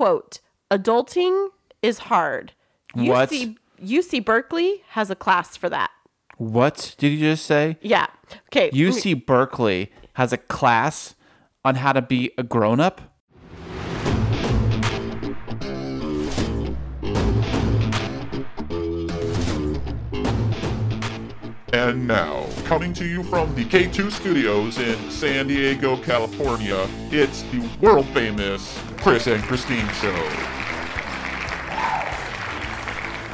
quote, adulting is hard. What? UC, UC Berkeley has a class for that. What did you just say? Yeah. Okay. UC Berkeley has a class on how to be a grown up. And now, coming to you from the K2 studios in San Diego, California, it's the world famous Kris and Kristine Show.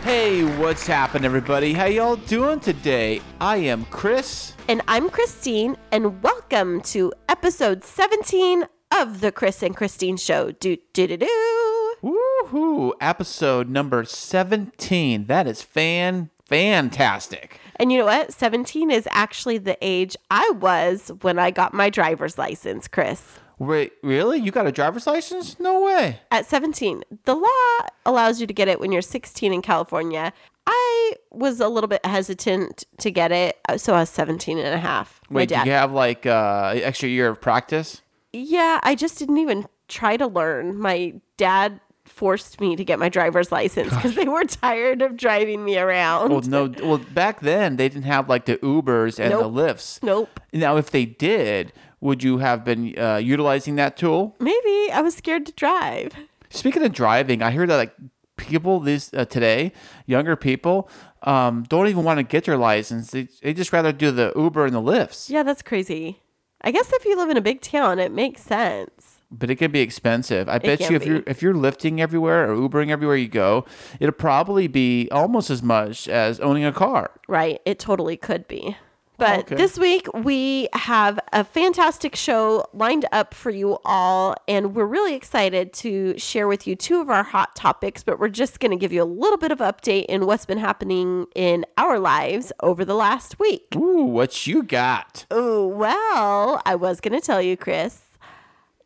Hey, what's happening, everybody? How y'all doing today? I am Kris. And I'm Kristine, and welcome to episode 17 of the Kris and Kristine Show. Do do do do. Woohoo! Episode number 17. That is fan fantastic. And you know what? 17 is actually the age I was when I got my driver's license, Kris. Wait, really? You got a driver's license? No way. At 17, the law allows you to get it when you're 16 in California. I was a little bit hesitant to get it, uh, so I was 17 and a half. Wait, you have like uh extra year of practice? Yeah, I just didn't even try to learn. My dad forced me to get my driver's license because they were tired of driving me around. Well, no. Well, back then they didn't have like the Ubers and the Nope. Lyfts. Nope. Now, if they did, would you have been uh, utilizing that tool? Maybe I was scared to drive. Speaking of driving, I hear that like people this uh, today, younger people, um, don't even want to get their license. They they just rather do the Uber and the Lyfts. Yeah, that's crazy. I guess if you live in a big town, it makes sense. But it can be expensive. I bet you if be. you're if you're lifting everywhere or Ubering everywhere you go, it'll probably be almost as much as owning a car. Right. It totally could be. But Okay. this week we have a fantastic show lined up for you all, and we're really excited to share with you two of our hot topics. But we're just going to give you a little bit of update in what's been happening in our lives over the last week. Ooh, what you got? Oh, well, I was going to tell you, Chris.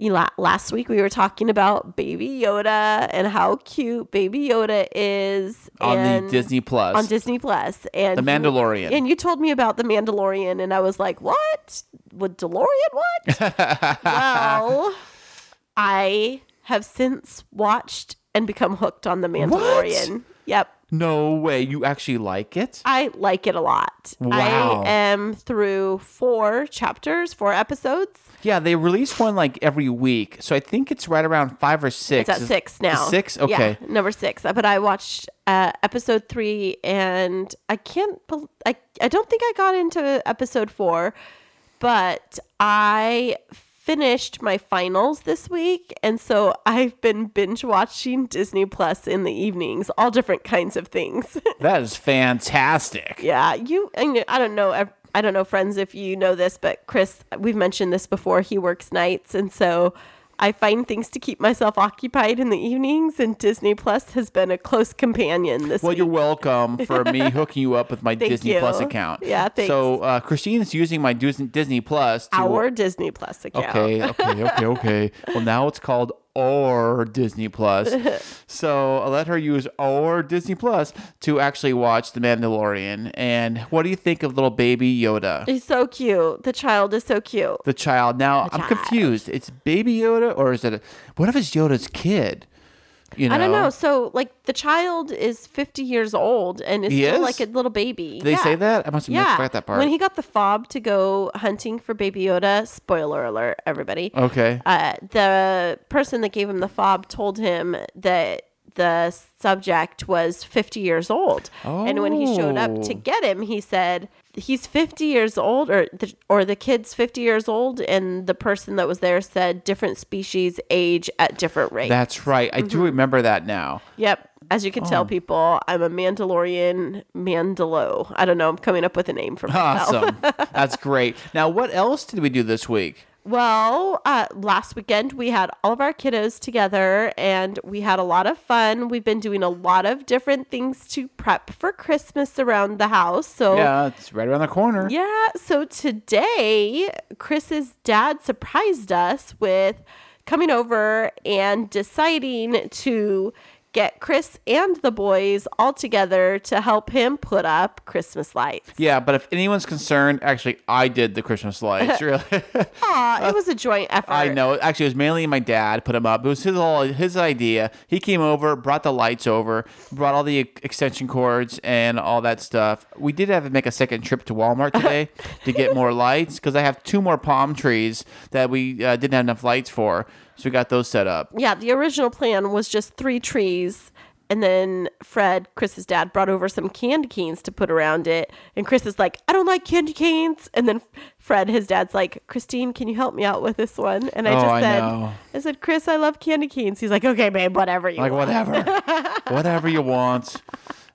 You la- last week we were talking about Baby Yoda and how cute Baby Yoda is On the Disney Plus. On Disney Plus, and The you- Mandalorian. and you told me about the Mandalorian, and I was like, "What? With DeLorean? What?" well, I have since watched and become hooked on the Mandalorian. Yep. No way. You actually like it? I like it a lot. Wow. I am through four chapters, four episodes. Yeah, they release one like every week. So I think it's right around five or six. It's at six now. Six? Okay. Yeah, number six. But I watched uh, episode three, and I can't. I I don't think I got into episode four, but I finished my finals this week, and so I've been binge watching Disney Plus in the evenings, all different kinds of things. That is fantastic. yeah, you. I I don't know. I don't know, friends, if you know this, but Kris, we've mentioned this before. He works nights, and so I find things to keep myself occupied in the evenings. And Disney Plus has been a close companion this Well, week. you're welcome for me hooking you up with my Disney you. Plus account. Yeah, thanks. So uh, Kristine is using my Disney Disney Plus. To, Our Disney Plus account. Okay, okay, okay, okay. Well, now it's called or Disney Plus. So I let her use or Disney Plus to actually watch The Mandalorian. And what do you think of little baby Yoda? He's so cute. The child is so cute. The child. Now I'm child. confused. It's baby Yoda or is it? A, what if it's Yoda's kid? You know, I don't know. So, like, the child is 50 years old and is He still is? like a little baby. They Yeah. say that. I must have Yeah. forgot that part. When he got the fob to go hunting for Baby Yoda, spoiler alert, everybody. okay. uh, the person that gave him the fob told him that the subject was 50 years old. And when he showed up to Oh. get him, he said, he's 50 years old or the, or the kid's 50 years old and the person that was there said different species age at different rates. That's right. I Mm-hmm. do remember that now. yep. As you can Oh. tell people, I'm a Mandalorian Mandalo. I don't know. I'm coming up with a name for myself. Awesome. That's great. Now, what else did we do this week? Well, uh, last weekend we had all of our kiddos together and we had a lot of fun. We've been doing a lot of different things to prep for Christmas around the house. So, Yeah, it's right around the corner. yeah, so today Kris's dad surprised us with coming over and deciding to get Kris and the boys all together to help him put up Christmas lights. Yeah, but if anyone's concerned, actually, I did the Christmas lights. Really, Aw, it was a joint effort. I know. Actually, it was mainly my dad put them up. It was his all his idea. He came over, brought the lights over, brought all the extension cords and all that stuff. We did have to make a second trip to Walmart today to get more lights because I have two more palm trees that we uh, didn't have enough lights for, so we got those set up. Yeah, the original plan was just three trees. And then Fred, Kris's dad, brought over some candy canes to put around it. And Kris is like, I don't like candy canes. And then Fred, his dad's like, Kristine, can you help me out with this one? And I Oh, just I said, know. I said, Kris, I love candy canes. He's like, okay, babe, whatever you Like want. whatever, whatever you want,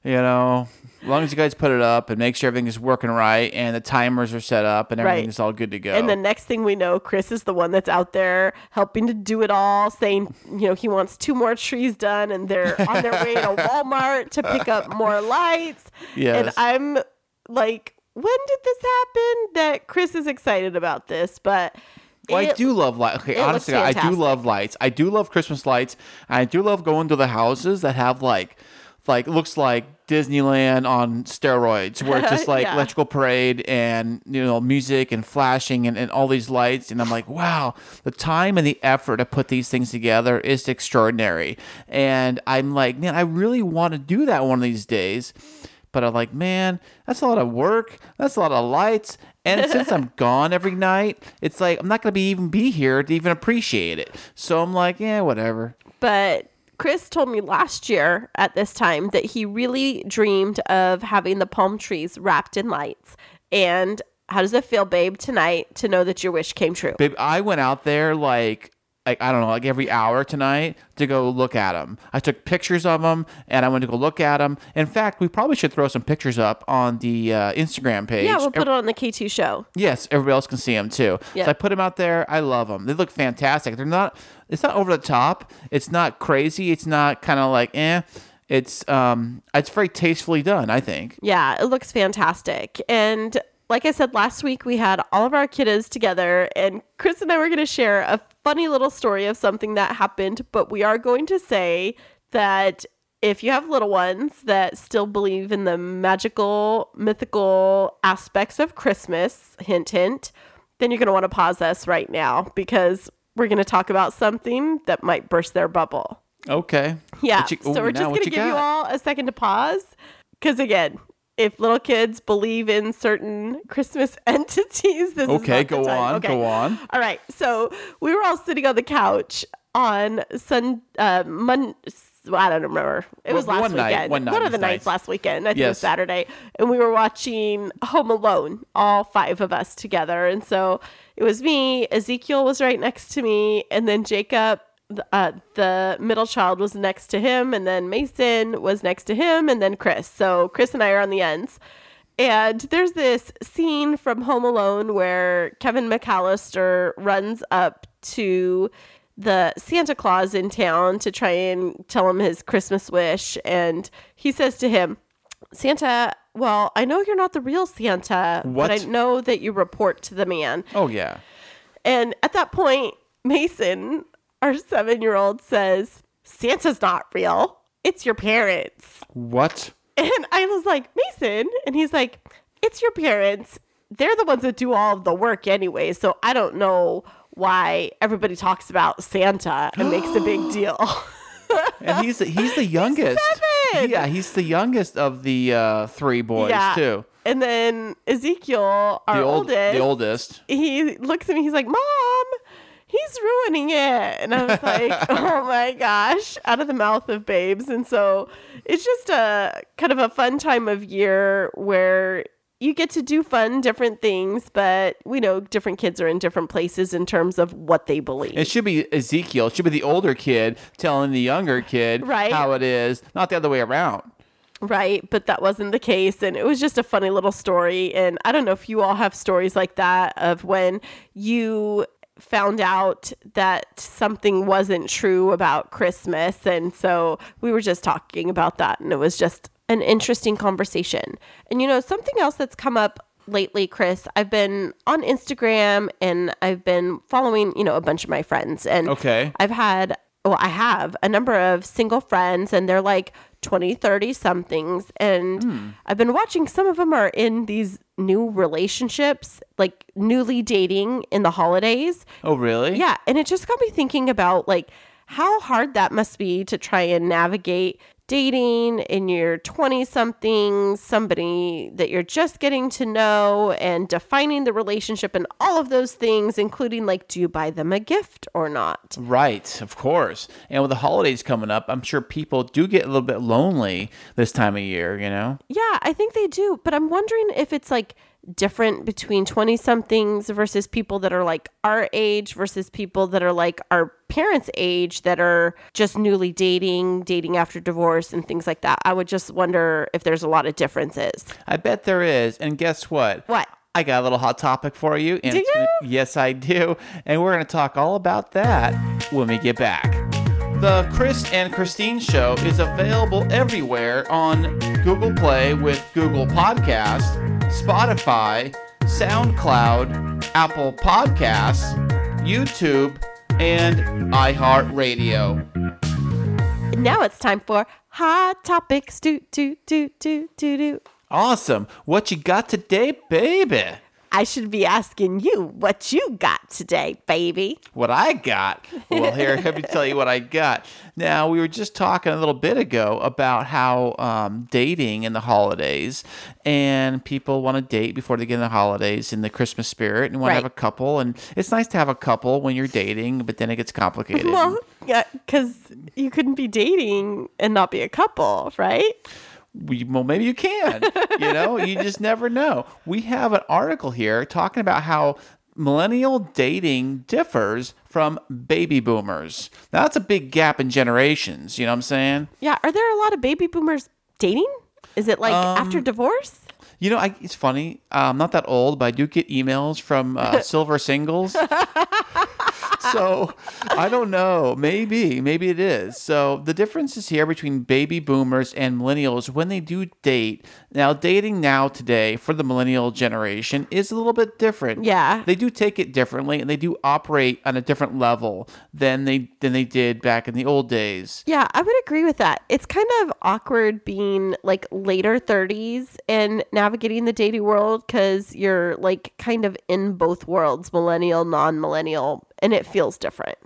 you know. As long as you guys put it up and make sure everything is working right and the timers are set up and everything Right. is all good to go. And the next thing we know, Kris is the one that's out there helping to do it all, saying, you know, he wants two more trees done and they're on their way to Walmart to pick up more lights. And I'm like, when did this happen that Kris is excited about this? But Well, I do love lights. Okay, honestly, I do love lights. I do love Christmas lights. I do love going to the houses that have like, like looks like Disneyland on steroids, where it's just like Yeah. electrical parade and you know music and flashing and, and all these lights. And I'm like, wow, the time and the effort to put these things together is extraordinary. And I'm like, man, I really want to do that one of these days. But I'm like, man, that's a lot of work. That's a lot of lights. And since I'm gone every night, it's like I'm not gonna be even be here to even appreciate it. So I'm like, yeah, whatever. But Kris told me last year at this time that he really dreamed of having the palm trees wrapped in lights. And how does it feel, babe, tonight to know that your wish came true? Babe, I went out there like like I don't know, like every hour tonight to go look at them. I took pictures of them and I went to go look at them. In fact, we probably should throw some pictures up on the uh, Instagram page. Yeah, we'll put it on the K2 show. Yes, everybody else can see them too. Yeah. So I put them out there. I love them. They look fantastic. They're not. It's not over the top. It's not crazy. It's not kind of like eh. It's um. It's very tastefully done. I think. Yeah, it looks fantastic. And like I said last week, we had all of our kiddos together, and Kris and I were going to share a funny little story of something that happened. But we are going to say that if you have little ones that still believe in the magical, mythical aspects of Christmas, hint, hint, then you're going to want to pause us right now because we're going to talk about something that might burst their bubble. Okay. Yeah. You- so we're just going to give you all a second to pause. Because again, if little kids believe in certain Christmas entities, this is Okay, the go on, Okay. go on. All right. So we were all sitting on the couch on Sun, uh, Mon- I don't remember. It was Well, last one night, weekend. one night of the nights last weekend. I think it was Saturday. And we were watching Home Alone, all five of us together. And so it was me, Ezekiel was right next to me, and then Jacob, th- uh, the middle child, was next to him, and then Mason was next to him, and then Kris. So Kris and I are on the ends. And there's this scene from Home Alone where Kevin McAllister runs up to the Santa Claus in town to try and tell him his Christmas wish. And he says to him, Santa, well, I know you're not the real Santa, What? but I know that you report to the man. Oh yeah. And at that point, Mason, our seven year old, says, Santa's not real. It's your parents. What? And I was like, Mason. And he's like, it's your parents. They're the ones that do all of the work anyway. So I don't know why everybody talks about Santa and makes a big deal. And he's the, he's the youngest. seven. Yeah, he's the youngest of the uh, three boys too. And then Ezekiel, our The old, oldest, the oldest. he looks at me, he's like, Mom, he's ruining it. And I was like, Oh my gosh, out of the mouth of babes. And so it's just a kind of a fun time of year where you get to do fun, different things, but we know different kids are in different places in terms of what they believe. It should be Ezekiel. It should be the older kid telling the younger kid Right. how it is, not the other way around. Right, but that wasn't the case. And it was just a funny little story. And I don't know if you all have stories like that of when you found out that something wasn't true about Christmas. And so we were just talking about that. And it was just an interesting conversation. And you know, something else that's come up lately, Kris, I've been on Instagram and I've been following, you know, a bunch of my friends. And Okay. I've had well, I have a number of single friends, and they're like 20, 30 somethings. And hmm. I've been watching some of them are in these new relationships, like newly dating in the holidays. Oh, really? Yeah. And it just got me thinking about like how hard that must be to try and navigate dating in your 20 something, somebody that you're just getting to know and defining the relationship and all of those things, including like, do you buy them a gift or not? Right, of course. And with the holidays coming up, I'm sure people do get a little bit lonely this time of year, you know? Yeah, I think they do. But I'm wondering if it's like different between 20 somethings versus people that are like our age versus people that are like our parents' age that are just newly dating, dating after divorce, and things like that. I would just wonder if there's a lot of differences. I bet there is. And guess what? What? I got a little hot topic for you. And Do gonna- you? yes, I do. And we're going to talk all about that when we get back. The Kris and Kristine Show is available everywhere on Google Play with Google Podcasts, Spotify, SoundCloud, Apple Podcasts, YouTube, and iHeartRadio. Now it's time for hot topics. Do do do do do do. Awesome. What you got today, baby? I should be asking you what you got today, baby. what I got. Well, here, let me tell you what I got. Now, we were just talking a little bit ago about how um, dating in the holidays, and people want to date before they get in the holidays in the Christmas spirit and want to have a couple. And it's nice to have a couple when you're dating, but then it gets complicated. Well, yeah, because you couldn't be dating and not be a couple, right? We- well, maybe you can. You know, you just never know. We have an article here talking about how millennial dating differs from baby boomers. Now, that's a big gap in generations. You know what I'm saying? Yeah. Are there a lot of baby boomers dating? Is it like after divorce? You know, I, it's funny. Uh, I'm not that old, but I do get emails from uh, silver singles. so I don't know. Maybe, maybe it is. So the difference is here between baby boomers and millennials when they do date. Now, dating now today for the millennial generation is a little bit different. Yeah. they do take it differently, and they do operate on a different level than they than they did back in the old days. Yeah, I would agree with that. It's kind of awkward being like later 30s and navigating the dating world because you're like kind of in both worlds, millennial, non millennial, and it feels different.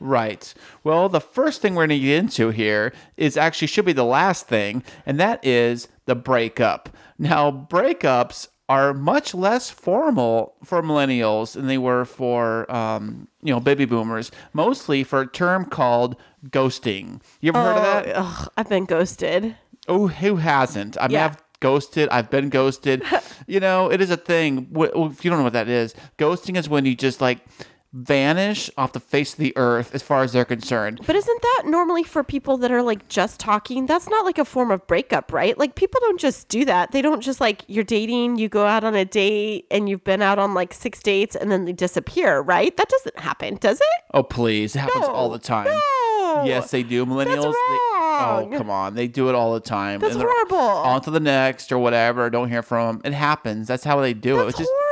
Right. Well, the first thing we're going to get into here is actually should be the last thing, and that is the breakup. Now, breakups are much less formal for millennials than they were for um, you know baby boomers. Mostly for a term called ghosting. You ever heard of that? Ugh, I've been ghosted. Oh, who hasn't? I mean, Yeah. I've ghosted. I've been ghosted. you know, it is a thing. If you don't know what that is, ghosting is when you just like vanish off the face of the earth as far as they're concerned. But isn't that normally for people that are like just talking? That's not like a form of breakup, right? Like people don't just do that. They don't just like you're dating, you go out on a date and you've been out on like six dates and then they disappear, right? That doesn't happen, does it? Oh, please. It happens all the time. No. Yes, they do. Millennials. oh, come on. They do it all the time. That's horrible. On to the next or whatever. Don't hear from them. It happens. That's how they do it. It's just, horrible.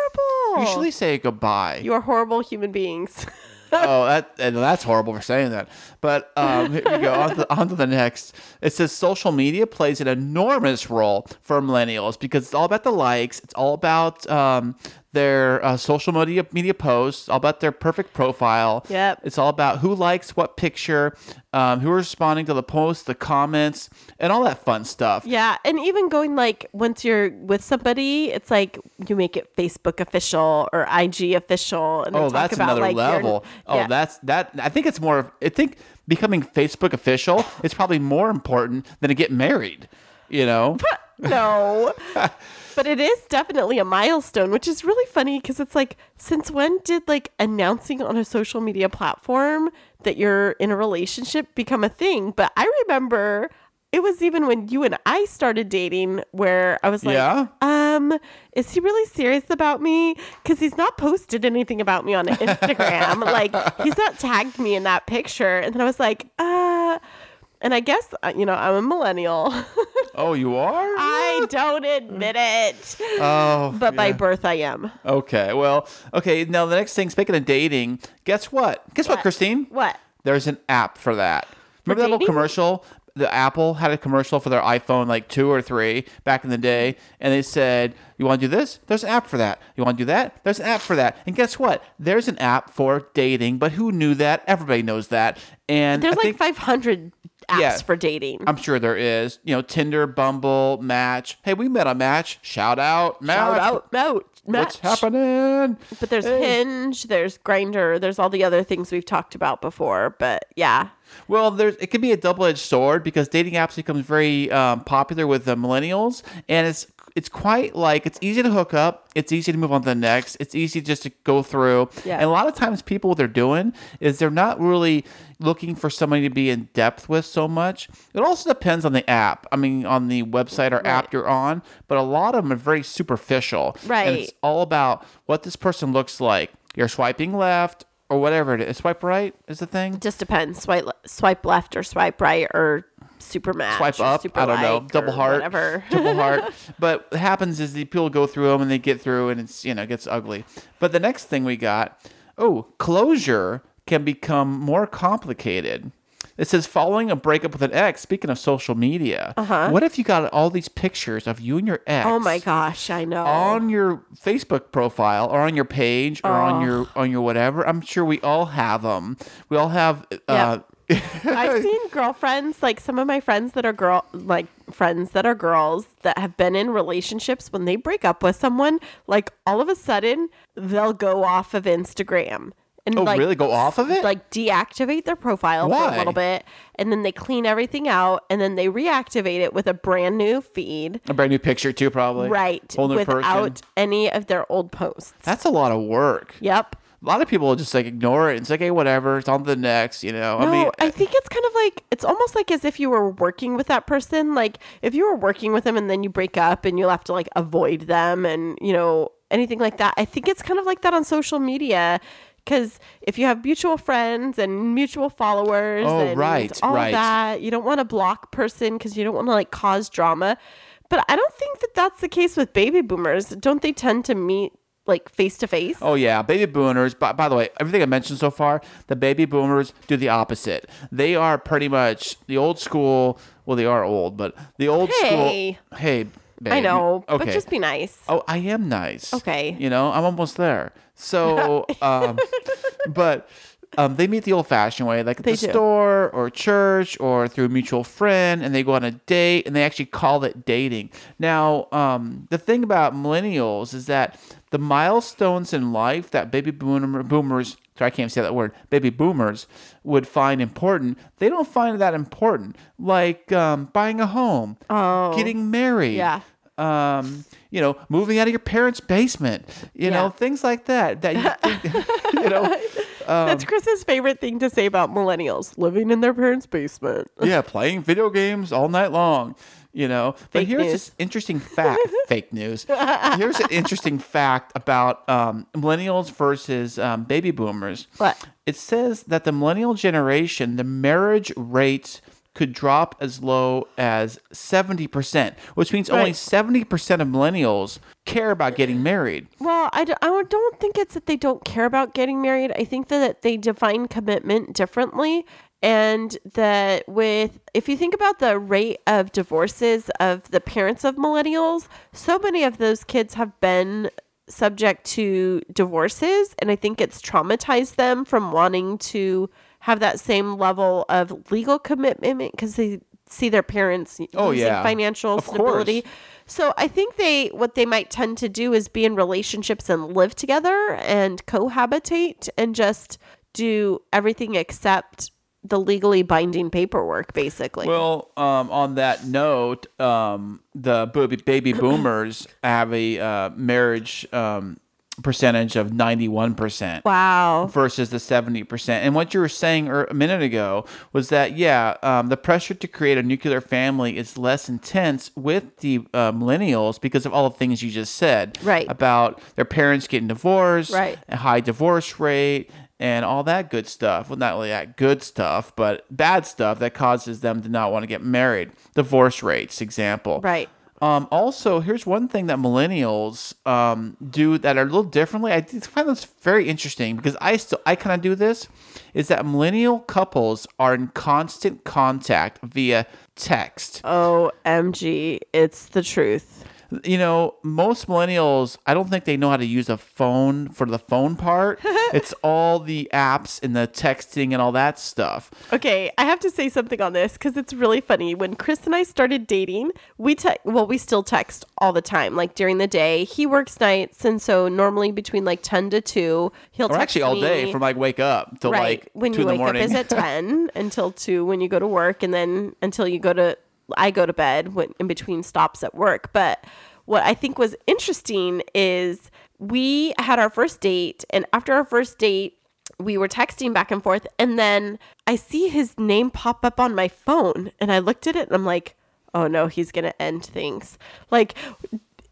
Usually oh. say goodbye. you are horrible human beings. oh, that and that's horrible for saying that. But um, here we go on to, on to the next. It says social media plays an enormous role for millennials because it's all about the likes. It's all about um, their uh, social media media posts. All about their perfect profile. Yep. It's all about who likes what picture, um, who are responding to the posts, the comments, and all that fun stuff. yeah, and even going like once you're with somebody, it's like you make it Facebook official or IG official, and Oh, talk that's about another like your- level. Oh, yeah. that's that. I think it's more. of- I think becoming Facebook official is probably more important than to get married. You know. no. but it is definitely a milestone, which is really funny because it's like, since when did like announcing on a social media platform that you're in a relationship become a thing? But I remember it was even when you and I started dating where I was like, Yeah? um, is he really serious about me? Because he's not posted anything about me on Instagram. like, he's not tagged me in that picture. And then I was like, uh, and I guess, uh, you know, I'm a millennial. Oh, you are? I don't admit it. oh, But by birth, I am. okay. Well, okay. Now the next thing. Speaking of dating, guess what? Guess what, What? Kristine? What? There's an app for that. Remember that little commercial? The Apple had a commercial for their iPhone like two or three back in the day, and they said, "You want to do this? There's an app for that. You want to do that? There's an app for that." And guess what? There's an app for dating. But who knew that? Everybody knows that. And There's I like think- 500 apps Yeah. for dating. I'm sure there is. You know, Tinder, Bumble, Match. Hey, we met on Match. Shout out, Match. Shout out, out, What's happening? But there's Hinge, there's Grindr, there's all the other things we've talked about before. But yeah, Well, there's it can be a double-edged sword because dating apps becomes very um, popular with the millennials, and it's it's quite like it's easy to hook up, it's easy to move on to the next, it's easy just to go through. Yeah. And a lot of times, people what they're doing is they're not really looking for somebody to be in depth with so much. It also depends on the app. I mean, on the website or app you're on, but a lot of them are very superficial. And Right. it's all about what this person looks like. You're swiping left or whatever it is. Swipe right is the thing. just depends. Swipe swipe left or swipe right or super match. swipe up. Super I don't know. Double heart. Whatever. Triple heart. But what happens is the people go through them and they get through and it's you know it gets ugly. But the next thing we got, oh, closure can become more complicated. It says following a breakup with an ex. Speaking of social media, uh-huh. what if you got all these pictures of you and your ex? oh my gosh, I know. On your Facebook profile or on your page or on your on your whatever, I'm sure we all have them. We all have. Uh, I've seen girlfriends, like some of my friends that are girl, like friends that are girls that have been in relationships. When they break up with someone, like all of a sudden they'll go off of Instagram and Oh, like really? Go off of it? like deactivate their profile for a little bit, and then they clean everything out, and then they reactivate it with a brand new feed, a brand new picture too, probably. right? Without person. any of their old posts. That's a lot of work. Yep. A lot of people just like ignore it. It's like, hey, whatever. It's on to the next. You know. No, I mean, I think it's kind of like it's almost like as if you were working with that person. Like if you were working with them and then you break up and you'll have to like avoid them and you know anything like that. I think it's kind of like that on social media because if you have mutual friends and mutual followers, Oh, and right, all right. that, you don't want to block person because you don't want to like cause drama. But I don't think that that's the case with baby boomers. Don't they tend to meet like face to face? Oh yeah, baby boomers. By, by the way, everything I mentioned so far, the baby boomers do the opposite. They are pretty much the old school. Well, they are old, but the old Hey. school. Hey, babe. I know, Okay. but just be nice. Oh, I am nice. Okay. You know, I'm almost there. So, um, but um, they meet the old fashioned way, like at They the do. store or church or through a mutual friend, and they go on a date and they actually call it dating. Now, um, the thing about millennials is that the milestones in life that baby boomer, boomers, I can't say that word, baby boomers would find important, they don't find that important. Like um, buying a home, getting married Yeah. um, you know, moving out of your parents' basement, you know, things like that. That you, think, you know, um, That's Kris's favorite thing to say about millennials living in their parents' basement. yeah, playing video games all night long. You know, but here's news. this interesting fact. fake news. Here's an interesting fact about um, millennials versus um, baby boomers. What? It says that the millennial generation, the marriage rates could drop as low as 70%, which means only 70% of millennials care about getting married. Well, I, d- I don't think it's that they don't care about getting married. I think that they define commitment differently. And that with, if you think about the rate of divorces of the parents of millennials, so many of those kids have been subject to divorces. And I think it's traumatized them from wanting to have that same level of legal commitment because they see their parents Oh, losing yeah. financial Of course. stability. So I think they what they might tend to do is be in relationships and live together and cohabitate and just do everything except the legally binding paperwork basically. Well, um, on that note, um, the baby, baby boomers have a uh, marriage um, percentage of 91%. wow. versus the 70%. And what you were saying er- a minute ago was that, yeah, um, the pressure to create a nuclear family is less intense with the uh, millennials because of all the things you just said. Right. About their parents getting divorced, Right. a high divorce rate, and all that good stuff. Well, not really that good stuff, but bad stuff that causes them to not want to get married. Divorce rates, example. Right. Um, also, here's one thing that millennials um, do that are a little differently. I find this very interesting because I still I kind of do this. Is that millennial couples are in constant contact via text. OMG, it's the truth. You know, most millennials, I don't think they know how to use a phone for the phone part. it's all the apps and the texting and all that stuff. Okay, I have to say something on this because it's really funny. When Kris and I started dating, we te- well, we still text all the time, like during the day. He works nights, and so normally between like ten to two, he'll Or text actually all me. day from like wake up till right like when two you in the wake up morning. is at 10 until 2 when you go to work and then until you go to i go to bed when in between stops at work but what i think was interesting is we had our first date and after our first date we were texting back and forth and then i see his name pop up on my phone and i looked at it and i'm like oh no he's gonna end things like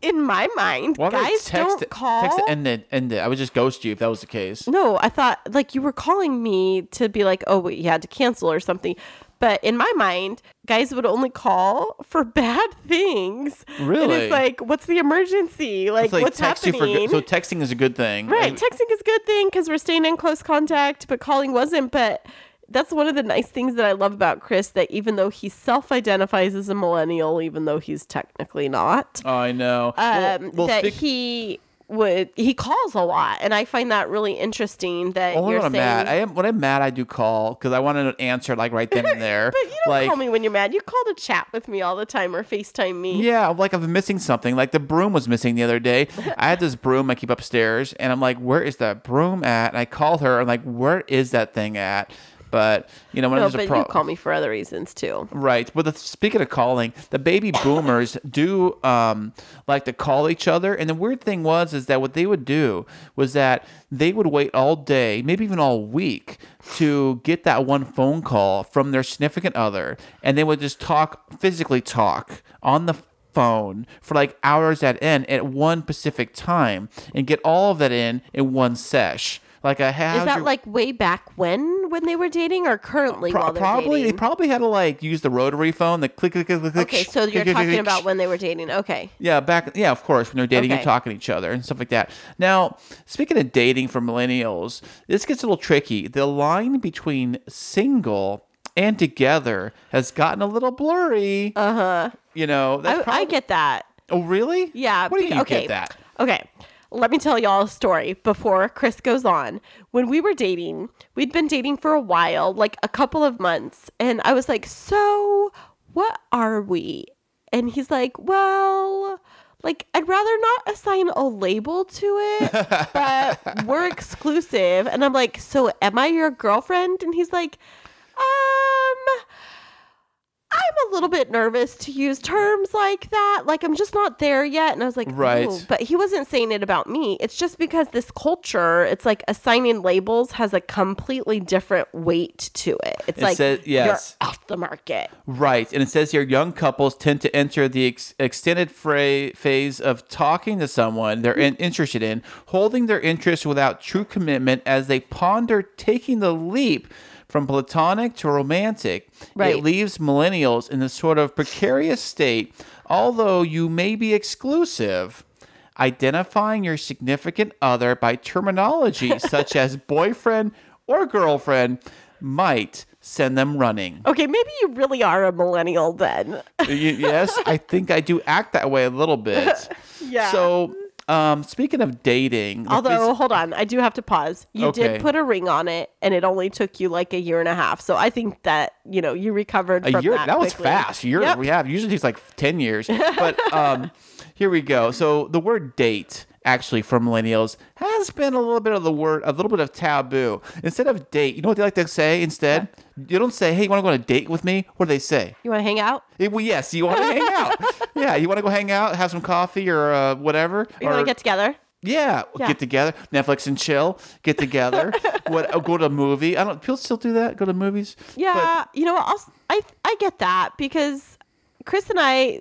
in my mind Why I guys text don't call text it, end it, end it. I would just ghost you if that was the case. no, I thought like you were calling me to be like, oh, wait, you had to cancel or something. But in my mind, guys would only call for bad things. And Really? it's like, what's the emergency? Like, like what's happening? good. So texting is a good thing. right. And- Texting is a good thing because we're staying in close contact, but calling wasn't. But that's one of the nice things that I love about Kris that even though he self identifies as a millennial, even though he's technically not, Oh, I know. Well- um, well, that speak- he would he calls a lot and i find that really interesting that you're when I'm saying mad. I am when I'm mad. I do call because I want an answer like right then and there. but you don't like, call me when you're mad you call to chat with me all the time or facetime me Yeah, like I'm missing something. Like the broom was missing the other day. I had this broom I keep upstairs, and I'm like, "Where is that broom at?" And I call her. I'm like, "Where is that thing at?" But you know, when no there's but a problem, you call me for other reasons too Right. But the, speaking of calling, the baby boomers do um, like to call each other. And the weird thing was is that what they would do was that they would wait all day, maybe even all week, to get that one phone call from their significant other, and they would just talk, physically talk on the phone for like hours at end at one specific time, and get all of that in in one sesh. Like a how's is that your- like way back when when they were dating or currently Pro- while they're probably they probably had to like use the rotary phone, the click click click click. click, okay so click, you're click, talking click, about when they were dating okay yeah back yeah of course when they're dating and Okay. talking to each other and stuff like that. Now speaking of dating for millennials, this gets a little tricky. The line between single and together has gotten a little blurry. Uh huh. You know that's I, probably, I get that Oh really? Yeah. What do you okay. get that? Okay. Let me tell y'all a story before Kris goes on. When we were dating, we'd been dating for a while, like a couple of months, and I was like, "So, what are we?" And he's like, "Well, like I'd rather not assign a label to it, but we're exclusive." And I'm like, "So, am I your girlfriend?" And he's like, "Um, I'm a little bit nervous to use terms like that. Like I'm just not there yet. And I was like, Right. But he wasn't saying it about me. It's just because this culture, it's like assigning labels has a completely different weight to it. It's It like says- yes. you're off the market. Right. And it says here young couples tend to enter the ex- extended fra- phase of talking to someone they're in- interested in, holding their interest without true commitment as they ponder taking the leap from platonic to romantic. Right. It leaves millennials in this sort of precarious state, although you may be exclusive. Identifying your significant other by terminology such as boyfriend or girlfriend might send them running. Okay, maybe you really are a millennial then. Yes, I think I do act that way a little bit. Yeah. So, um, speaking of dating, Although, phys- hold on, I do have to pause. You Okay. did put a ring on it, and it only took you like a year and a half. So I think that you know you recovered a from year that. that, was fast. Year Yep. we have usually takes like ten years. But um, here we go. So the word date actually for millennials has been a little bit of the word, a little bit of taboo. Instead of date, you know what they like to say instead? You don't say, "Hey, you want to go on a date with me?" What do they say? You want to hang out? Eh, well, yes, you want to hang out. Yeah, you want to go hang out, have some coffee or uh, whatever. You want to get together? Yeah, Yeah. get together, Netflix and chill, get together. what? oh, go to a movie. I don't. People still do that. Go to movies. Yeah, you know, I'll, I I get that because Kris and I,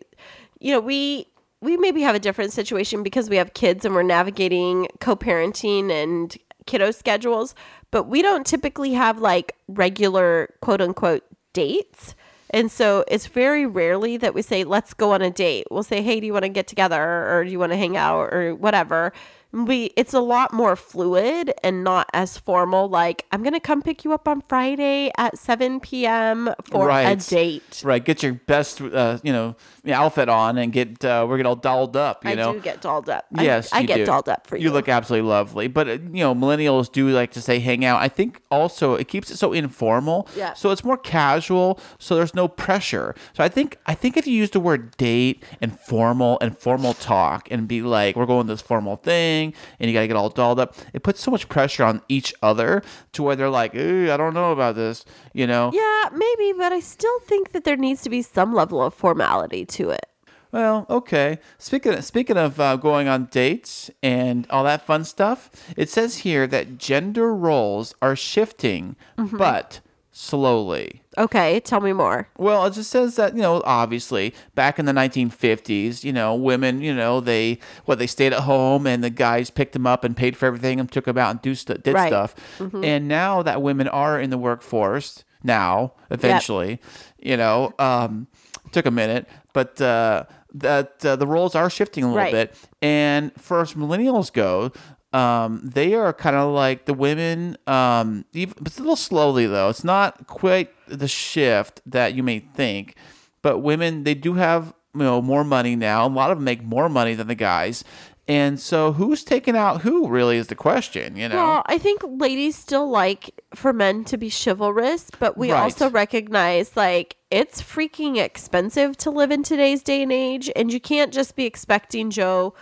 you know, we we maybe have a different situation because we have kids and we're navigating co-parenting and kiddo schedules, but we don't typically have like regular quote unquote dates. And so it's very rarely that we say, let's go on a date. We'll say, hey, do you want to get together or do you want to hang out or whatever? We it's a lot more fluid and not as formal. Like I'm gonna come pick you up on Friday at 7 p.m. for a date. Right, get your best, uh, you know, outfit on and get uh, we're gonna get all dolled up. You I know, do get dolled up. Yes, I, you get do. dolled up for you. You look absolutely lovely, but uh, you know, millennials do like to say hang out. I think also it keeps it so informal. Yeah. So it's more casual. So there's no pressure. So I think I think if you use the word date and formal and formal talk and be like, we're going to this formal thing, and you gotta get all dolled up, it puts so much pressure on each other to where they're like, Ooh, I don't know about this. You know. Yeah, maybe, but I still think that there needs to be some level of formality to it. Well, okay. Speaking speaking of uh, going on dates and all that fun stuff, it says here that gender roles are shifting, Mm-hmm. but slowly. Okay, tell me more. Well, it just says that you know, obviously, back in the 1950s, you know, women, you know, they what they stayed at home and the guys picked them up and paid for everything and took them out and do st- did Right. stuff. And now that women are in the workforce, now eventually, you know, um, took a minute, but uh, that uh, the roles are shifting a little Right. bit. And for as millennials go, um, they are kind of like the women, um, even, it's a little slowly though. It's not quite the shift that you may think, but women they do have you know more money now. A lot of them make more money than the guys. And so, who's taking out who? Really, is the question. You know, Well, I think ladies still like for men to be chivalrous, but we Right. also recognize like it's freaking expensive to live in today's day and age, and you can't just be expecting Joe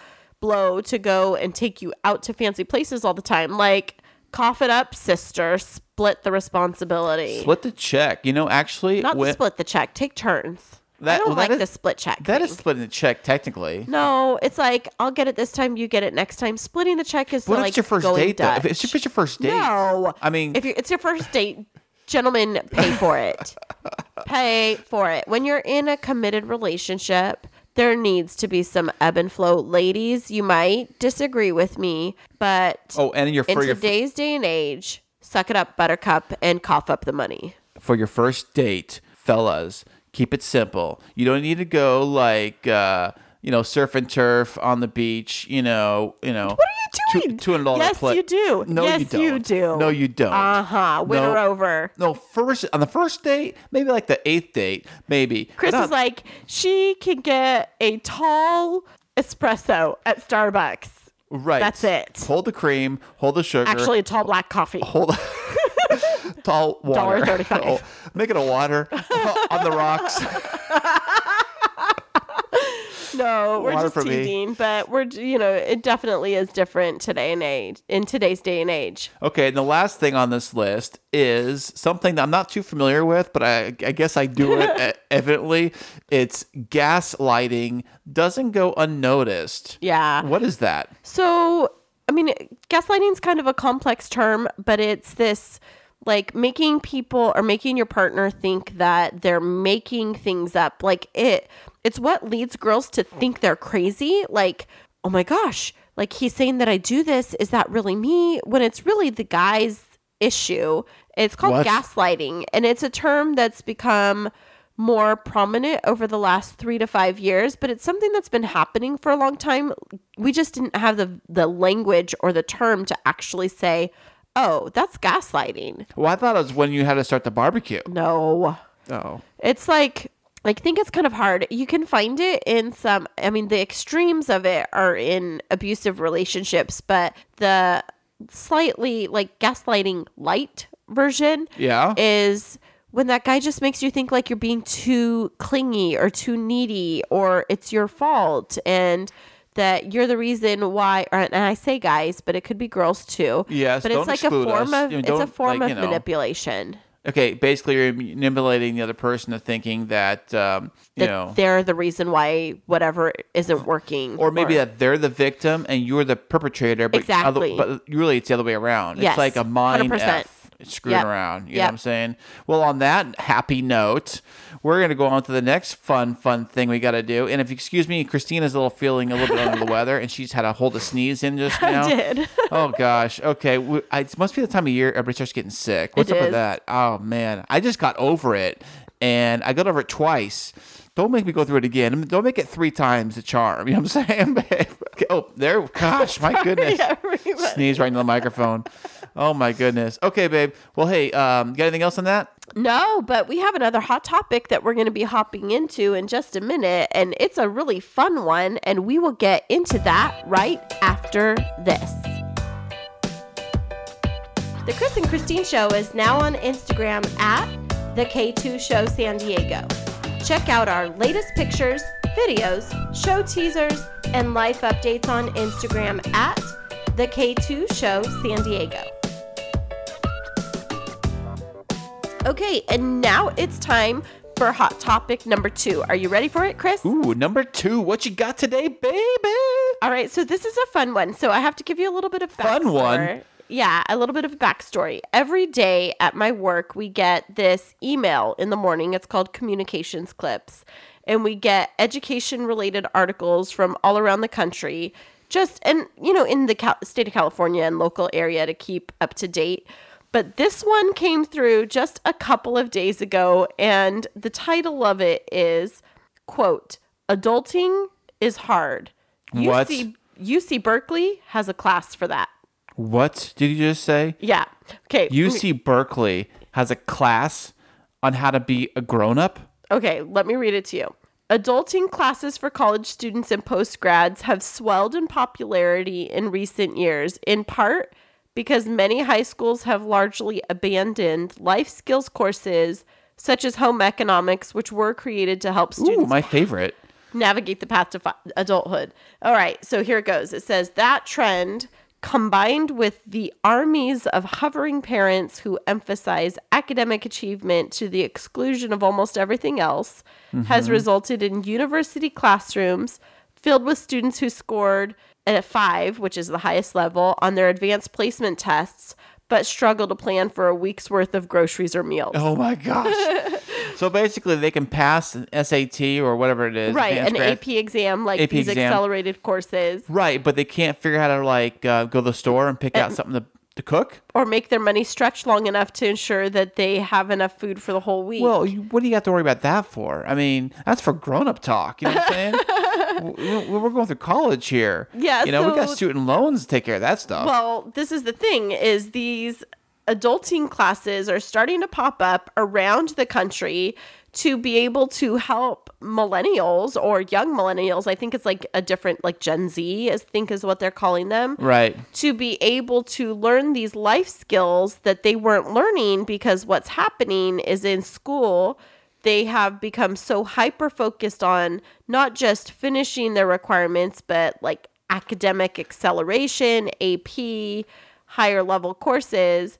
Blow to go and take you out to fancy places all the time. Like, cough it up, sister. Split the responsibility. split the check. You know, actually, Not split the check. Take turns. I don't well, like is- the split check. that thing. is splitting the check technically. No, it's like I'll get it this time, you get it next time. Splitting the check is What if like it's your first going date though? If Dutch. it's, if it's your first date, No, I mean, if it's your first date, gentlemen, pay for it. pay for it. When you're in a committed relationship, there needs to be some ebb and flow. Ladies, you might disagree with me, but oh, and your in your today's day and age, suck it up, buttercup, and cough up the money. for your first date, fellas, keep it simple. You don't need to go like uh, you know, surf and turf on the beach. You know, you know. What are you doing? Two hundred dollars. Yes, you do. No, yes, you don't. you do. No, you don't. Uh huh. Win her No. over. No, first on the first date, maybe like the eighth date, maybe. Kris is like, she can get a tall espresso at Starbucks. right. that's it. Hold the cream. Hold the sugar. Actually, a tall black coffee. hold. Tall water. $1.35. Oh, make it a water on the rocks. No, we're just for me. teasing, but we're you know it definitely is different today and age in today's day and age. Okay, and the last thing on this list is something that I'm not too familiar with, but I, I guess I do it evidently. It's gaslighting doesn't go unnoticed. Yeah. What is that? So, I mean, gaslighting is kind of a complex term, but it's this like making people or making your partner think that they're making things up. Like it it's what leads girls to think they're crazy. Like, oh my gosh, like he's saying that I do this. Is that really me? When it's really the guy's issue. It's called What? gaslighting, and it's a term that's become more prominent over the last three to five years, but it's something that's been happening for a long time. We just didn't have the the language or the term to actually say, "Oh, that's gaslighting." Well, I thought it was when you had to start the barbecue. No, Oh. it's like I think it's kind of hard. You can find it in some. I mean, the extremes of it are in abusive relationships, but the slightly like gaslighting light version Yeah. is when that guy just makes you think like you're being too clingy or too needy or it's your fault and that you're the reason why or, and I say guys but it could be girls too Yes, but it's like a form us. of You know, it's a form like, of know. manipulation Okay, basically you're manipulating the other person to thinking that um, you that know, they're the reason why whatever isn't working or maybe that they're the victim and you're the perpetrator. But Exactly. Other, but really, it's the other way around. Yes, it's like a mind 100%. f screwing Yep. around. You know what I'm saying? Well, on that happy note, we're gonna go on to the next fun, fun thing we got to do. And if you excuse me, Christina's a little feeling a little bit under the weather, and she's had a hold a sneeze in just now. I did oh gosh. Okay. We, I, it must be the time of year everybody starts getting sick. What's It up with that? Oh man, I just got over it. and I got over it twice. Don't make me go through it again. Don't make it three times the charm. You know what I'm saying, babe? Okay. Oh, there. Gosh, my goodness. Sneeze right into the microphone. Oh my goodness. Okay, babe. Well, hey, um, got anything else on that? No, but we have another hot topic that we're going to be hopping into in just a minute, and it's a really fun one, and we will get into that right after this. The Kris and Kristine Show is now on Instagram at the K2 Show San Diego. Check out our latest pictures, videos, show teasers, and life updates on Instagram at the K2 Show San Diego. Okay, and now it's time for hot topic number two. Are you ready for it, Kris? Ooh, number two. What you got today, baby? All right, so this is a fun one. So I have to give you a little bit of Fun one? Yeah, a little bit of a backstory. Every day at my work, we get this email in the morning. It's called Communications Clips. And we get education related articles from all around the country, just, and, you know, in the Cal- state of California and local area to keep up to date. But this one came through just a couple of days ago, and the title of it is, quote, Adulting is hard. What? UC, UC Berkeley has a class for that. What did you just say? Yeah. Okay. UC Berkeley has a class on how to be a grown up. Okay, let me read it to you. Adulting classes for college students and postgrads have swelled in popularity in recent years, in part because many high schools have largely abandoned life skills courses such as home economics, which were created to help Ooh, students my favorite. navigate the path to fi- adulthood. All right, so here it goes. It says that trend combined with the armies of hovering parents who emphasize academic achievement to the exclusion of almost everything else has mm-hmm. resulted in university classrooms filled with students who scored at 5, which is the highest level, on their advanced placement tests but struggle to plan for a week's worth of groceries or meals. Oh my gosh. so basically, they can pass an SAT or whatever it is. Right, an grad- AP exam like AP these exam. accelerated courses. Right, but they can't figure out how to like uh, go to the store and pick out something to, to cook. or make their money stretch long enough to ensure that they have enough food for the whole week. Well, you, what do you have to worry about that for? I mean, that's for grown up talk. You know what I'm saying? W- We're going through college here. Yeah, You know, we got student loans to take care of that stuff. Well, this is the thing is these adulting classes are starting to pop up around the country to be able to help millennials or young millennials. I think it's like a different like Gen Z, I think is what they're calling them. right. to be able to learn these life skills that they weren't learning because what's happening is in school they have become so hyper focused on not just finishing their requirements but like academic acceleration AP higher level courses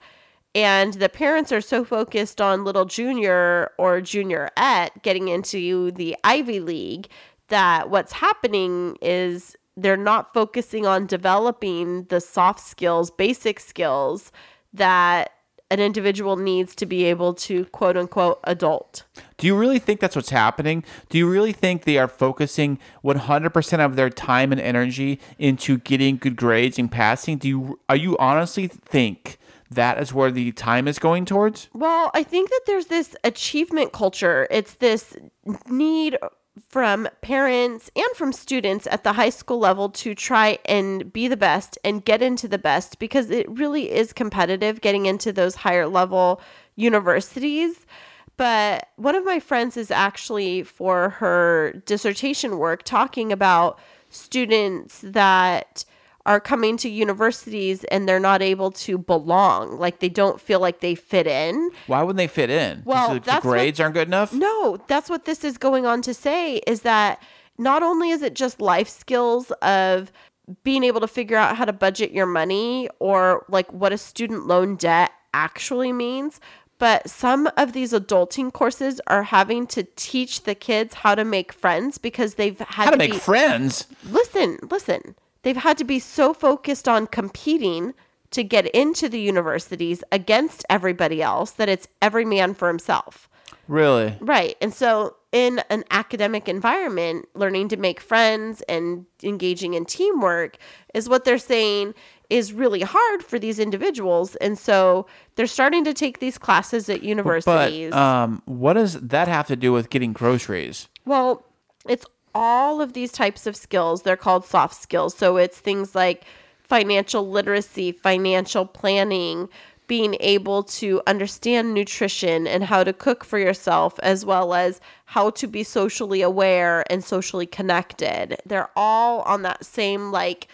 and the parents are so focused on little junior or junior et getting into the Ivy League that what's happening is they're not focusing on developing the soft skills, basic skills that an individual needs to be able to quote unquote adult. Do you really think that's what's happening? Do you really think they are focusing 100% of their time and energy into getting good grades and passing? Do you are you honestly think that is where the time is going towards? Well, I think that there's this achievement culture. It's this need from parents and from students at the high school level to try and be the best and get into the best because it really is competitive getting into those higher level universities. But one of my friends is actually for her dissertation work talking about students that are coming to universities and they're not able to belong. Like they don't feel like they fit in. Why wouldn't they fit in? Well, the that's what- grades aren't good enough? No, that's what this is going on to say is that not only is it just life skills of being able to figure out how to budget your money or like what a student loan debt actually means, but some of these adulting courses are having to teach the kids how to make friends because they've had How to to make be friends? listen, listen. They've had to be so focused on competing to get into the universities against everybody else that it's every man for himself. Really? Right. And so, in an academic environment, learning to make friends and engaging in teamwork is what they're saying is really hard for these individuals. And so they're starting to take these classes at But universities. um, what does that have to do with getting groceries? Well, it's all of these types of skills. They're called soft skills. So it's things like financial literacy, financial planning, being able to understand nutrition and how to cook for yourself, as well as how to be socially aware and socially connected. They're all on that same like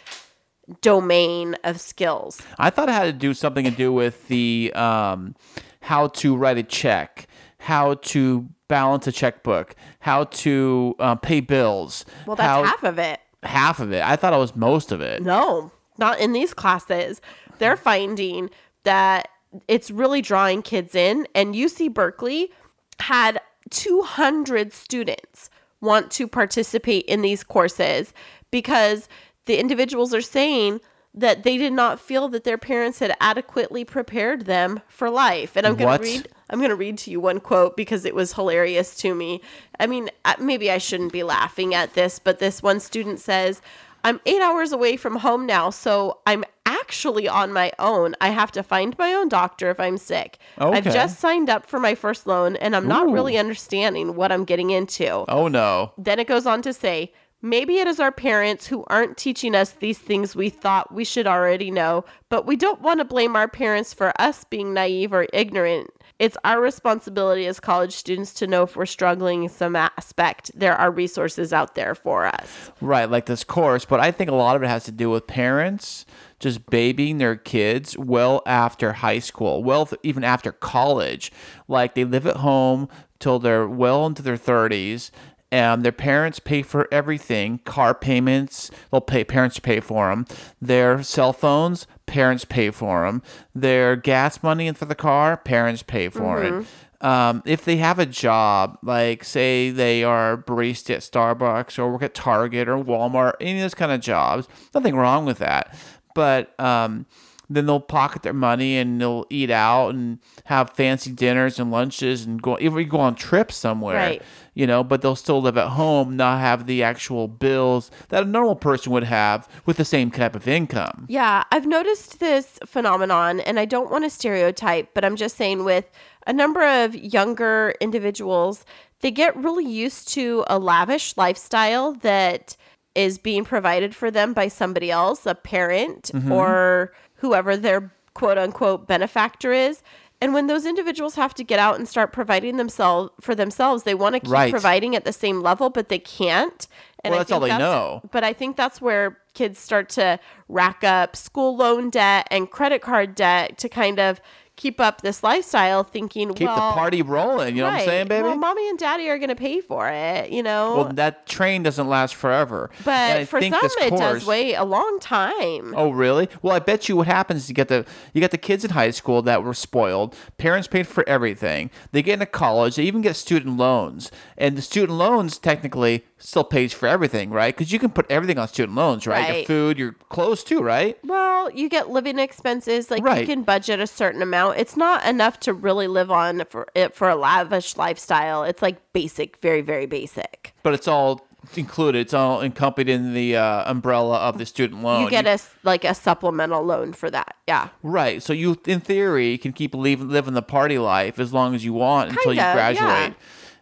domain of skills. I thought it had to do something to do with the um, how to write a check, how to balance a checkbook, how to uh, pay bills. Well, that's how, half of it. half of it. I thought it was most of it. No, not in these classes. They're finding that it's really drawing kids in. And UC Berkeley had 200 students want to participate in these courses because the individuals are saying that they did not feel that their parents had adequately prepared them for life. And I'm going to read I'm going to read to you one quote because it was hilarious to me. I mean, uh, maybe I shouldn't be laughing at this, but this one student says, I'm eight hours away from home now, so I'm actually on my own. I have to find my own doctor if I'm sick. I've just signed up for my first loan and I'm not Ooh. really understanding what I'm getting into. Oh no. Then it goes on to say, maybe it is our parents who aren't teaching us these things we thought we should already know, but we don't want to blame our parents for us being naive or ignorant. It's our responsibility as college students to know if we're struggling in some aspect. There are resources out there for us. Right, like this course, but I think a lot of it has to do with parents just babying their kids well after high school, well even after college. Like they live at home till they're well into their 30s and their parents pay for everything, car payments, they'll pay parents pay for them. Their cell phones, parents pay for them. Their gas money for the car, parents pay for it um, if they have a job, like say they are barista at Starbucks or work at Target or Walmart, any of those kind of jobs, nothing wrong with that. But um, then they'll pocket their money and they'll eat out and have fancy dinners and lunches and go even go on trips somewhere. Right. You know, but they'll still live at home, not have the actual bills that a normal person would have with the same type of income. Yeah, I've noticed this phenomenon, and I don't want to stereotype, but I'm just saying with a number of younger individuals, they get really used to a lavish lifestyle that is being provided for them by somebody else, a parent mm-hmm. or whoever their quote unquote benefactor is. And when those individuals have to get out and start providing themselves for themselves, they want to keep Right. providing at the same level, but they can't. And Well, I that's all they know. but I think that's where kids start to rack up school loan debt and credit card debt to kind of keep up this lifestyle, thinking, Keep well, the party rolling. You know what I'm saying, baby? Well, mommy and daddy are going to pay for it, you know. well, that train doesn't last forever. But for think some, this it does wait a long time. Oh, really? Well, I bet you what happens is you get the you get the kids in high school that were spoiled. Parents paid for everything. They get into college. They even get student loans, and the student loans technically still pays for everything, right? Because you can put everything on student loans, right? Your Right. food, your clothes too, right? Well, you get living expenses, like Right. you can budget a certain amount. It's not enough to really live on for it for a lavish lifestyle. It's like basic, very, very basic. But it's all included. It's all encompassed in the uh, umbrella of the student loan. you get a s- like a supplemental loan for that. Yeah. Right. So you, in theory, can keep leave, living the party life as long as you want until you of, graduate.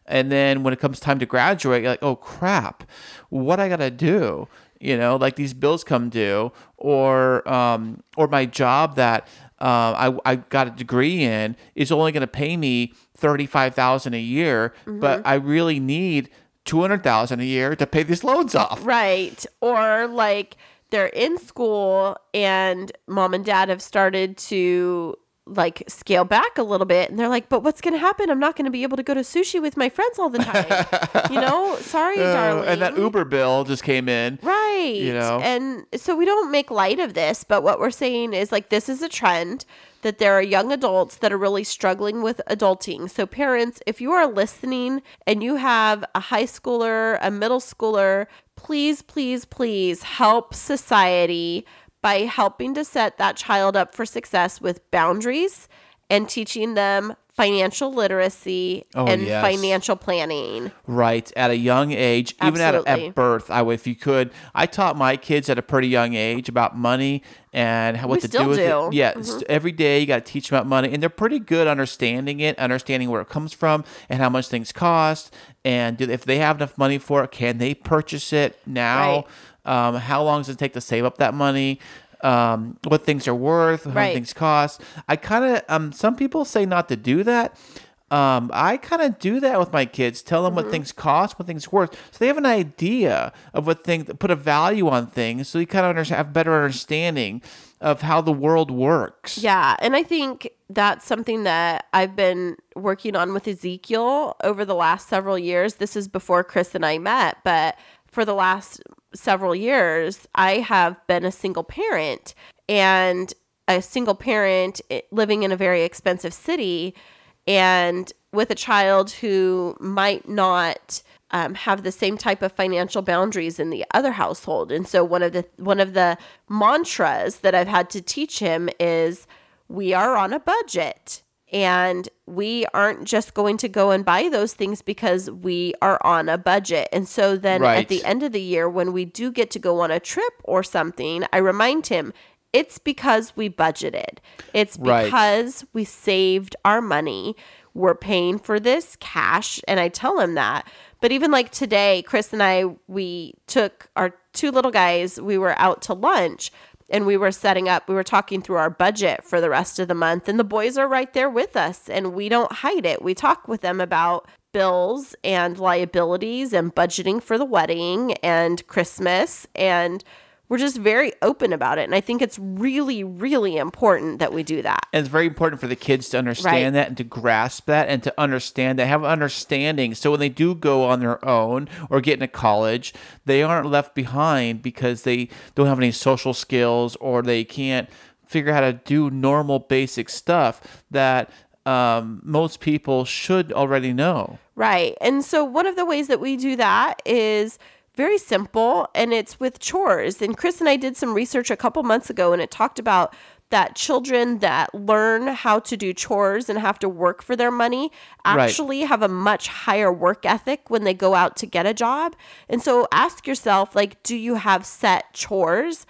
And then when it comes time to graduate, you're like, oh crap, what I gotta do? You know, like these bills come due, or um, or my job that uh, I I got a degree in is only gonna pay me thirty five thousand a year, Mm-hmm. but I really need two hundred thousand a year to pay these loans off. Right. Or like they're in school and mom and dad have started to like scale back a little bit and they're like, but what's going to happen? I'm not going to be able to go to sushi with my friends all the time. you know, sorry, darling. Uh, and that Uber bill just came in. Right. you know? And so we don't make light of this, but what we're saying is like this is a trend that there are young adults that are really struggling with adulting. So parents, if you are listening and you have a high schooler, a middle schooler, please please please help society by helping to set that child up for success with boundaries and teaching them financial literacy Oh, and yes. financial planning. Right, at a young age, even at, at birth, I would, if you could, I taught my kids at a pretty young age about money and how, what We to do with do. Mm-hmm. it. Yeah, it's- every day you got to teach them about money, and they're pretty good understanding it, understanding where it comes from, and how much things cost, and do, if they have enough money for it, can they purchase it now? Um, how long does it take to save up that money? Um, what things are worth, how Right. things cost. I kind of um, some people say not to do that. Um, I kind of do that with my kids. Tell them Mm-hmm. what things cost, what things worth, so they have an idea of what things put a value on things, so you kind of have better understanding of how the world works. Yeah, and I think that's something that I've been working on with Ezekiel over the last several years. This is before Kris and I met, but for the last several years, I have been a single parent and a single parent living in a very expensive city and with a child who might not um, have the same type of financial boundaries in the other household. And so one of the one of the mantras that I've had to teach him is we are on a budget and we aren't just going to go and buy those things because we are on a budget. And so then Right. at the end of the year when we do get to go on a trip or something, I remind him it's because we budgeted. It's Right. because we saved our money. We're paying for this cash. And I tell him that. But even like today, Kris and I, we took our two little guys, we were out to lunch and we were setting up, we were talking through our budget for the rest of the month. And the boys are right there with us and we don't hide it. We talk with them about bills and liabilities and budgeting for the wedding and Christmas. And we're just very open about it. And I think it's really, really important that we do that. And it's very important for the kids to understand Right. that and to grasp that and to understand that, have understanding. So when they do go on their own or get into college, they aren't left behind because they don't have any social skills or they can't figure out how to do normal basic stuff that um, most people should already know. Right. And so one of the ways that we do that is very simple and it's with chores. And Kris and I did some research a couple months ago and it talked about that children that learn how to do chores and have to work for their money Right. actually have a much higher work ethic when they go out to get a job. And so ask yourself like do you have set chores?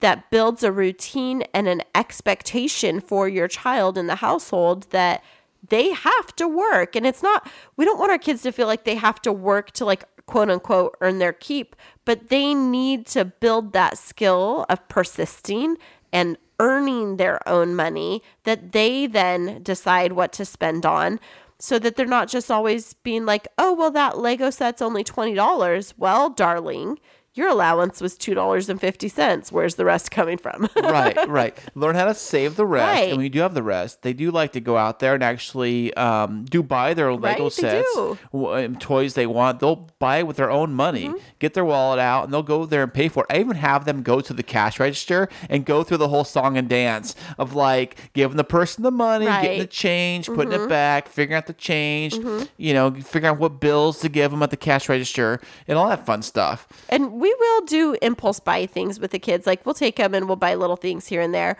that builds a routine and an expectation for your child in the household that they have to work. And it's not, we don't want our kids to feel like they have to work to like quote unquote earn their keep, but they need to build that skill of persisting and earning their own money that they then decide what to spend on so that they're not just always being like, oh, well, that Lego set's only $20. Well, darling, your allowance was $2.50. Where's the rest coming from? right, right. Learn how to save the rest. Right. And when you do have the rest, they do like to go out there and actually um, do buy their Lego Right, they sets, do. w- um, toys they want. They'll buy it with their own money, Mm-hmm. get their wallet out, and they'll go there and pay for it. I even have them go to the cash register and go through the whole song and dance of like giving the person the money, getting the Right. Mm-hmm. change, putting it back, figuring out the change, you know, figuring out what bills to give them at the cash register, and all that fun stuff. And we will do impulse buy things with the kids. Like we'll take them and we'll buy little things here and there.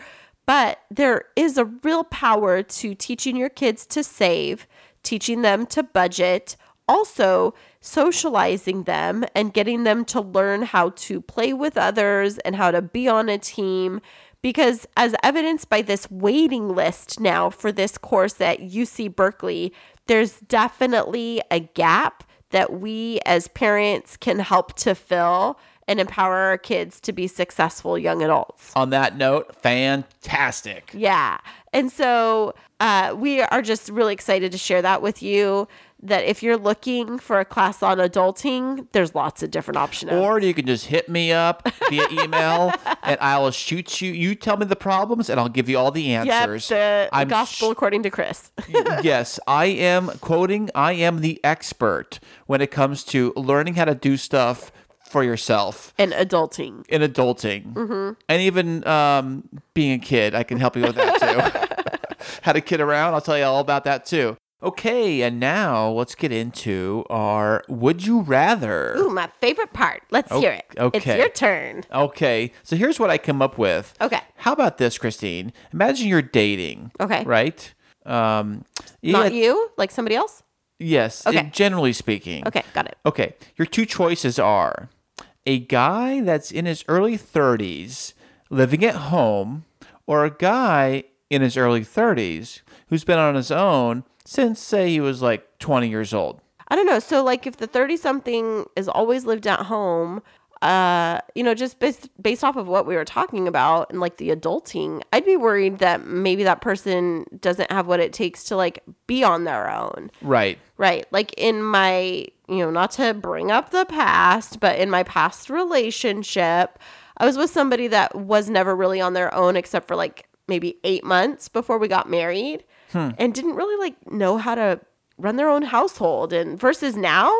But there is a real power to teaching your kids to save, teaching them to budget, also socializing them and getting them to learn how to play with others and how to be on a team. Because, as evidenced by this waiting list now for this course at UC Berkeley, there's definitely a gap that we as parents can help to fill and empower our kids to be successful young adults. On that note, fantastic. Yeah. And so uh, we are just really excited to share that with you. That if you're looking for a class on adulting, there's lots of different options. Or you can just hit me up via email and I will shoot you. You tell me the problems and I'll give you all the yep, answers. the I'm gospel sh- according to Kris. yes, I am quoting, I am the expert when it comes to learning how to do stuff for yourself and adulting. in adulting. Mm-hmm. And even um, being a kid, I can help you with that too. how to kid around, I'll tell you all about that too. Okay, and now let's get into our Would You Rather. Ooh, my favorite part. Let's hear it. Okay. It's your turn. Okay, so here's what I come up with. Okay. How about this, Kristine? Imagine you're dating. Okay. Right? Um, Not yeah, you, like somebody else. Yes. Okay. generally speaking. Okay, got it. Okay. Your two choices are a guy that's in his early 30s living at home, or a guy in his early 30s who's been on his own since, say, he was like 20 years old. I don't know. So like if the 30 something is always lived at home, uh, you know, just based based off of what we were talking about and like the adulting, I'd be worried that maybe that person doesn't have what it takes to like be on their own. Right. Right. Like in my, you know, not to bring up the past, but in my past relationship, I was with somebody that was never really on their own except for like maybe eight months before we got married and didn't really like know how to run their own household. And versus now,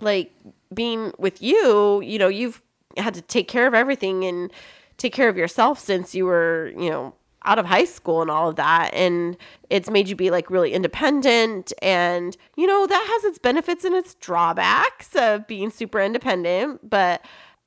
like being with you, you know, you've had to take care of everything and take care of yourself since you were, you know, out of high school and all of that. And it's made you be like really independent. And you know that has its benefits and its drawbacks of being super independent. But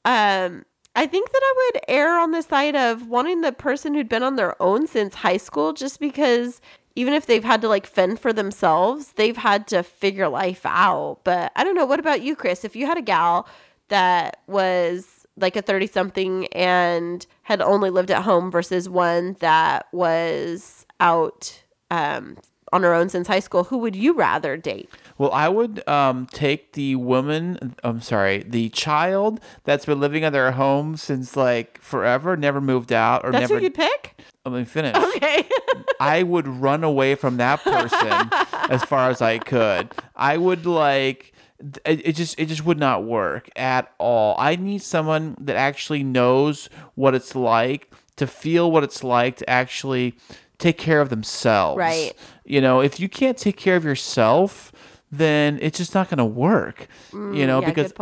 um I think that I would err on the side of wanting the person who'd been on their own since high school just because even if they've had to like fend for themselves, they've had to figure life out. But I don't know. What about you, Kris? If you had a gal that was like a 30 something and had only lived at home versus one that was out um, on her own since high school, who would you rather date? Well, I would um, take the woman, I'm sorry, the child that's been living in their home since like forever, never moved out, or That's never. who you'd pick? Let me finish. Okay. I would run away from that person as far as I could. I would like it, it just it just would not work at all. I need someone that actually knows what it's like to feel what it's like to actually take care of themselves. Right. You know, if you can't take care of yourself, then it's just not going to work. you know, Mm, yeah, because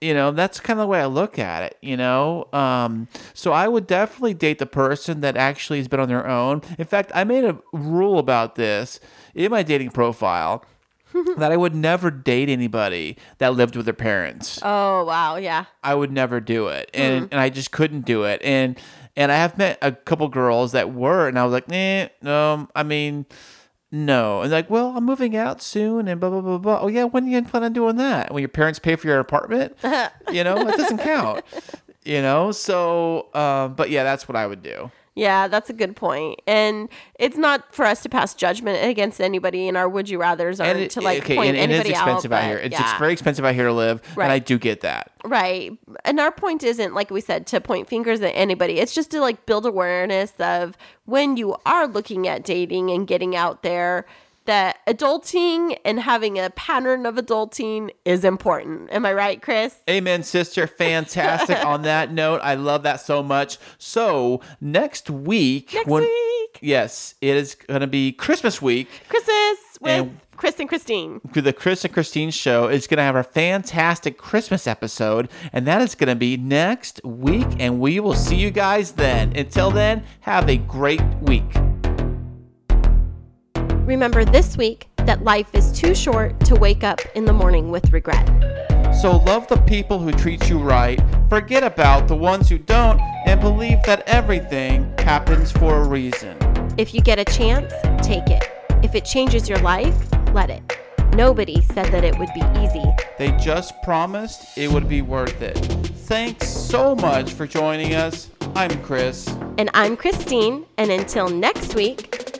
you know that's kind of the way i look at it you know um, so i would definitely date the person that actually has been on their own in fact i made a rule about this in my dating profile that i would never date anybody that lived with their parents Oh, wow. Yeah. i would never do it and, and i just couldn't do it and and i have met a couple girls that were and i was like nah, no i mean no. And like, well, I'm moving out soon and blah, blah, blah, blah. Oh, yeah. When do you plan on doing that? When your parents pay for your apartment? you know, it doesn't count. You know, so, uh, but yeah, that's what I would do. Yeah, that's a good point. And it's not for us to pass judgment against anybody in our would you rather's or to like okay, point and, and anybody it's expensive out. out, here. It's yeah. very expensive out here to live, Right. and I do get that. Right. And our point isn't, like we said, to point fingers at anybody. It's just to like build awareness of when you are looking at dating and getting out there that adulting and having a pattern of adulting is important. Am I right, Kris? Amen, sister. Fantastic. On that note, I love that so much. So next week, Next when- week, yes, it is going to be Christmas week. Christmas with And- Kris and Kristine. the Kris and Kristine show is going to have a fantastic Christmas episode, and that is going to be next week. And we will see you guys then. Until then, have a great week. Remember this week that life is too short to wake up in the morning with regret. So love the people who treat you right, forget about the ones who don't, and believe that everything happens for a reason. If you get a chance, take it. If it changes your life, let it. Nobody said that it would be easy. They just promised it would be worth it. Thanks so much for joining us. I'm Kris. And I'm Kristine, and until next week,